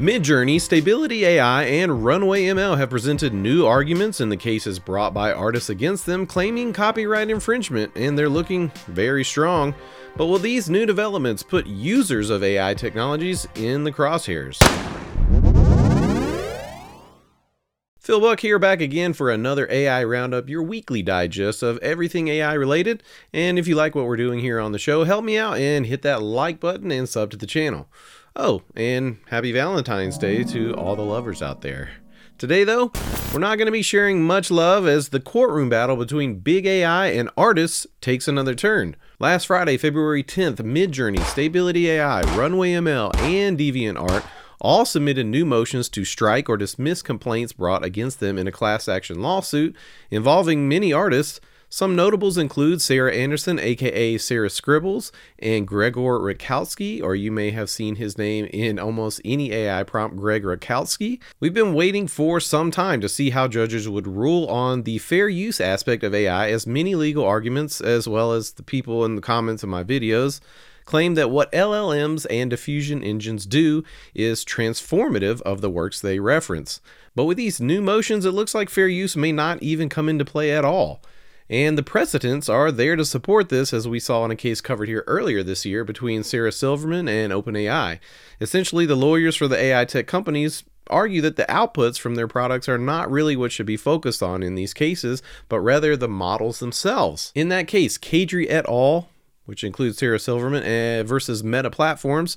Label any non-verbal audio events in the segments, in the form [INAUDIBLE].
Midjourney, Stability AI, and Runway ML have presented new arguments in the cases brought by artists against them claiming copyright infringement, and they're looking very strong. But will these new developments put users of AI technologies in the crosshairs? Phil Buck here, back again for another AI Roundup, your weekly digest of everything AI related. And if you like what we're doing here on the show, help me out and hit that like button and sub to the channel. Oh, and happy Valentine's Day to all the lovers out there. Today, though, we're not going to be sharing much love as the courtroom battle between big AI and artists takes another turn. Last Friday, February 10th, Midjourney, Stability AI, Runway ML, and DeviantArt all submitted new motions to strike or dismiss complaints brought against them in a class action lawsuit involving many artists some notables include Sarah Anderson, aka Sarah Scribbles, and Gregor Rutkowski, or you may have seen his name in almost any AI prompt, Greg Rutkowski. We've been waiting for some time to see how judges would rule on the fair use aspect of AI, as many legal arguments, as well as the people in the comments of my videos, claim that what LLMs and diffusion engines do is transformative of the works they reference. But with these new motions, it looks like fair use may not even come into play at all. And the precedents are there to support this, as we saw in a case covered here earlier this year between Sarah Silverman and OpenAI. Essentially, the lawyers for the AI tech companies argue that the outputs from their products are not really what should be focused on in these cases, but rather the models themselves. In that case, Kadrey et al., which includes Sarah Silverman, eh, versus Meta Platforms,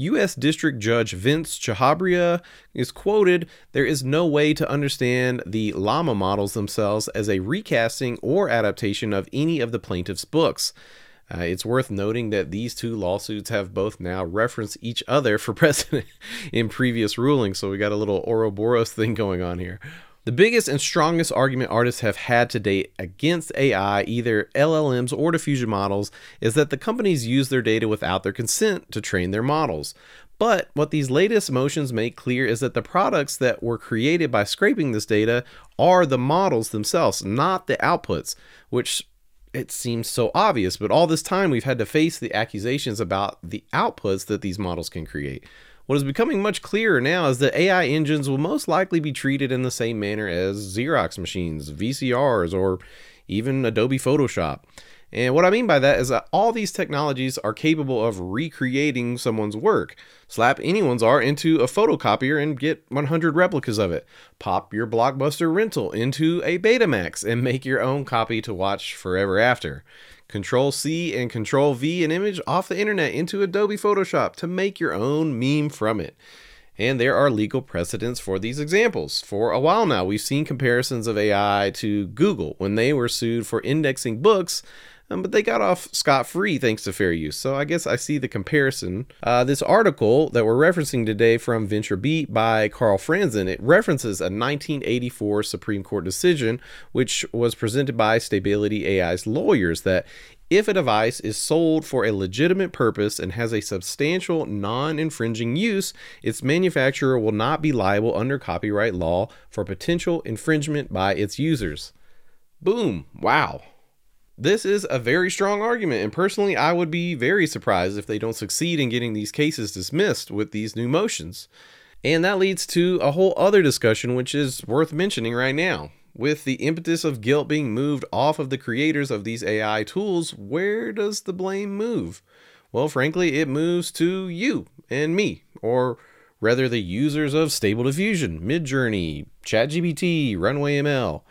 U.S. District Judge Vince Chhabria is quoted There is no way to understand the llama models themselves as a recasting or adaptation of any of the plaintiff's books. Uh, it's worth noting that these two lawsuits have both now referenced each other for [LAUGHS] precedent in previous rulings, so we got a little Ouroboros thing going on here. The biggest and strongest argument artists have had to date against AI, either LLMs or diffusion models, is that the companies use their data without their consent to train their models. But what these latest motions make clear is that the products that were created by scraping this data are the models themselves, not the outputs, which it seems so obvious, but all this time we've had to face the accusations about the outputs that these models can create. What is becoming much clearer now is that AI engines will most likely be treated in the same manner as Xerox machines, VCRs, or even Adobe Photoshop. And what I mean by that is that all these technologies are capable of recreating someone's work. Slap anyone's art into a photocopier and get 100 replicas of it. Pop your Blockbuster rental into a Betamax and make your own copy to watch forever after. Control C and Control V an image off the internet into Adobe Photoshop to make your own meme from it. And there are legal precedents for these examples. For a while now, we've seen comparisons of AI to Google when they were sued for indexing books um, but they got off scot free thanks to fair use. So I guess I see the comparison. Uh, this article that we're referencing today from VentureBeat by Carl Franzen it references a 1984 Supreme Court decision, which was presented by Stability AI's lawyers that if a device is sold for a legitimate purpose and has a substantial non infringing use, its manufacturer will not be liable under copyright law for potential infringement by its users. Boom. Wow. This is a very strong argument, and personally, I would be very surprised if they don't succeed in getting these cases dismissed with these new motions. And that leads to a whole other discussion, which is worth mentioning right now. With the impetus of guilt being moved off of the creators of these AI tools, where does the blame move? Well, frankly, it moves to you and me, or rather the users of Stable Diffusion, Midjourney, ChatGPT, Runway ML.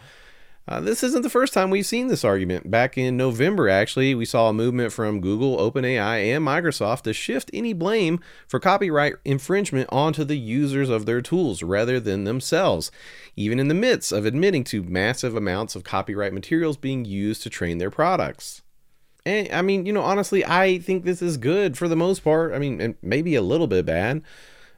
Uh, this isn't the first time we've seen this argument. Back in November, actually, we saw a movement from Google, OpenAI, and Microsoft to shift any blame for copyright infringement onto the users of their tools rather than themselves, even in the midst of admitting to massive amounts of copyright materials being used to train their products. And I mean, you know, honestly, I think this is good for the most part. I mean, maybe a little bit bad.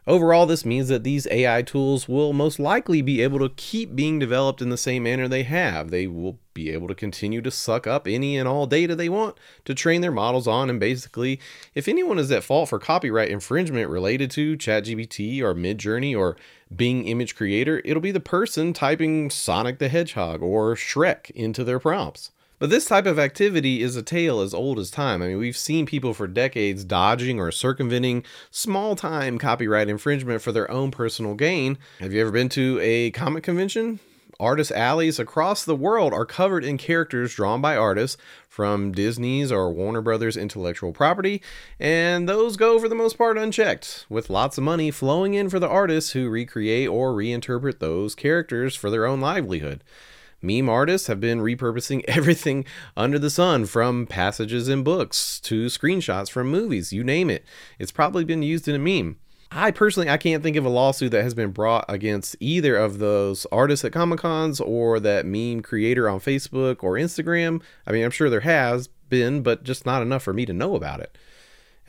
Overall, this means that these AI tools will most likely be able to keep being developed in the same manner they have. They will be able to continue to suck up any and all data they want to train their models on. And basically, if anyone is at fault for copyright infringement related to ChatGPT or Midjourney or Bing Image Creator, it'll be the person typing Sonic the Hedgehog or Shrek into their prompts. But this type of activity is a tale as old as time. I mean, we've seen people for decades dodging or circumventing small time copyright infringement for their own personal gain. Have you ever been to a comic convention? Artist alleys across the world are covered in characters drawn by artists from Disney's or Warner Brothers intellectual property, and those go for the most part unchecked, with lots of money flowing in for the artists who recreate or reinterpret those characters for their own livelihood. Meme artists have been repurposing [LAUGHS] everything under the sun from passages in books to screenshots from movies, you name it. It's probably been used in a meme. I personally I can't think of a lawsuit that has been brought against either of those artists at Comic Cons or that meme creator on Facebook or Instagram. I mean, I'm sure there has been, but just not enough for me to know about it.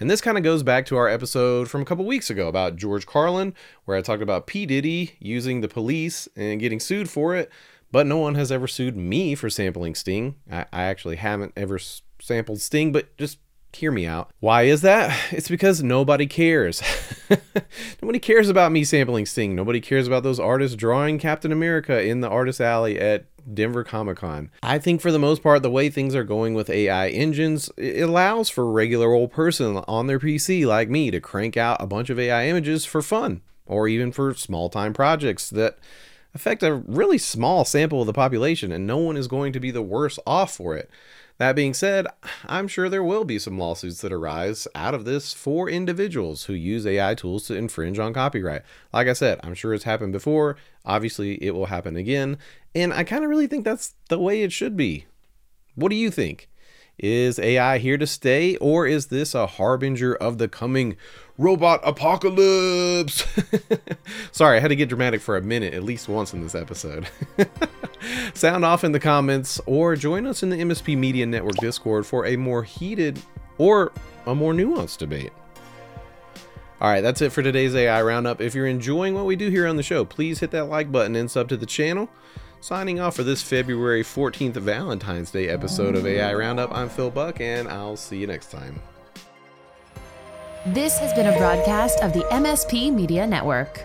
And this kind of goes back to our episode from a couple weeks ago about George Carlin, where I talked about P. Diddy using the police and getting sued for it, but no one has ever sued me for sampling Sting. I, I actually haven't ever sampled Sting, but just hear me out. Why is that? [SIGHS] It's because nobody cares. [LAUGHS] nobody cares about me sampling Sting. Nobody cares about those artists drawing Captain America in the artist alley at Denver Comic Con. I think for the most part, the way things are going with AI engines, it allows for a regular old person on their PC like me to crank out a bunch of AI images for fun, or even for small time projects that affect a really small sample of the population, and no one is going to be the worse off for it. That being said, I'm sure there will be some lawsuits that arise out of this for individuals who use AI tools to infringe on copyright. Like I said, I'm sure it's happened before. Obviously, it will happen again. And I kind of really think that's the way it should be. What do you think? Is AI here to stay, or is this a harbinger of the coming robot apocalypse? [LAUGHS] Sorry, I had to get dramatic for a minute, at least once in this episode. [LAUGHS] Sound off in the comments, or join us in the MSP Media Network Discord for a more heated or a more nuanced debate. All right, that's it for today's AI Roundup. If you're enjoying what we do here on the show, please hit that like button and sub to the channel. Signing off for this February 14th Valentine's Day episode of AI Roundup, I'm Phil Buck, and I'll see you next time. This has been a broadcast of the MSP Media Network.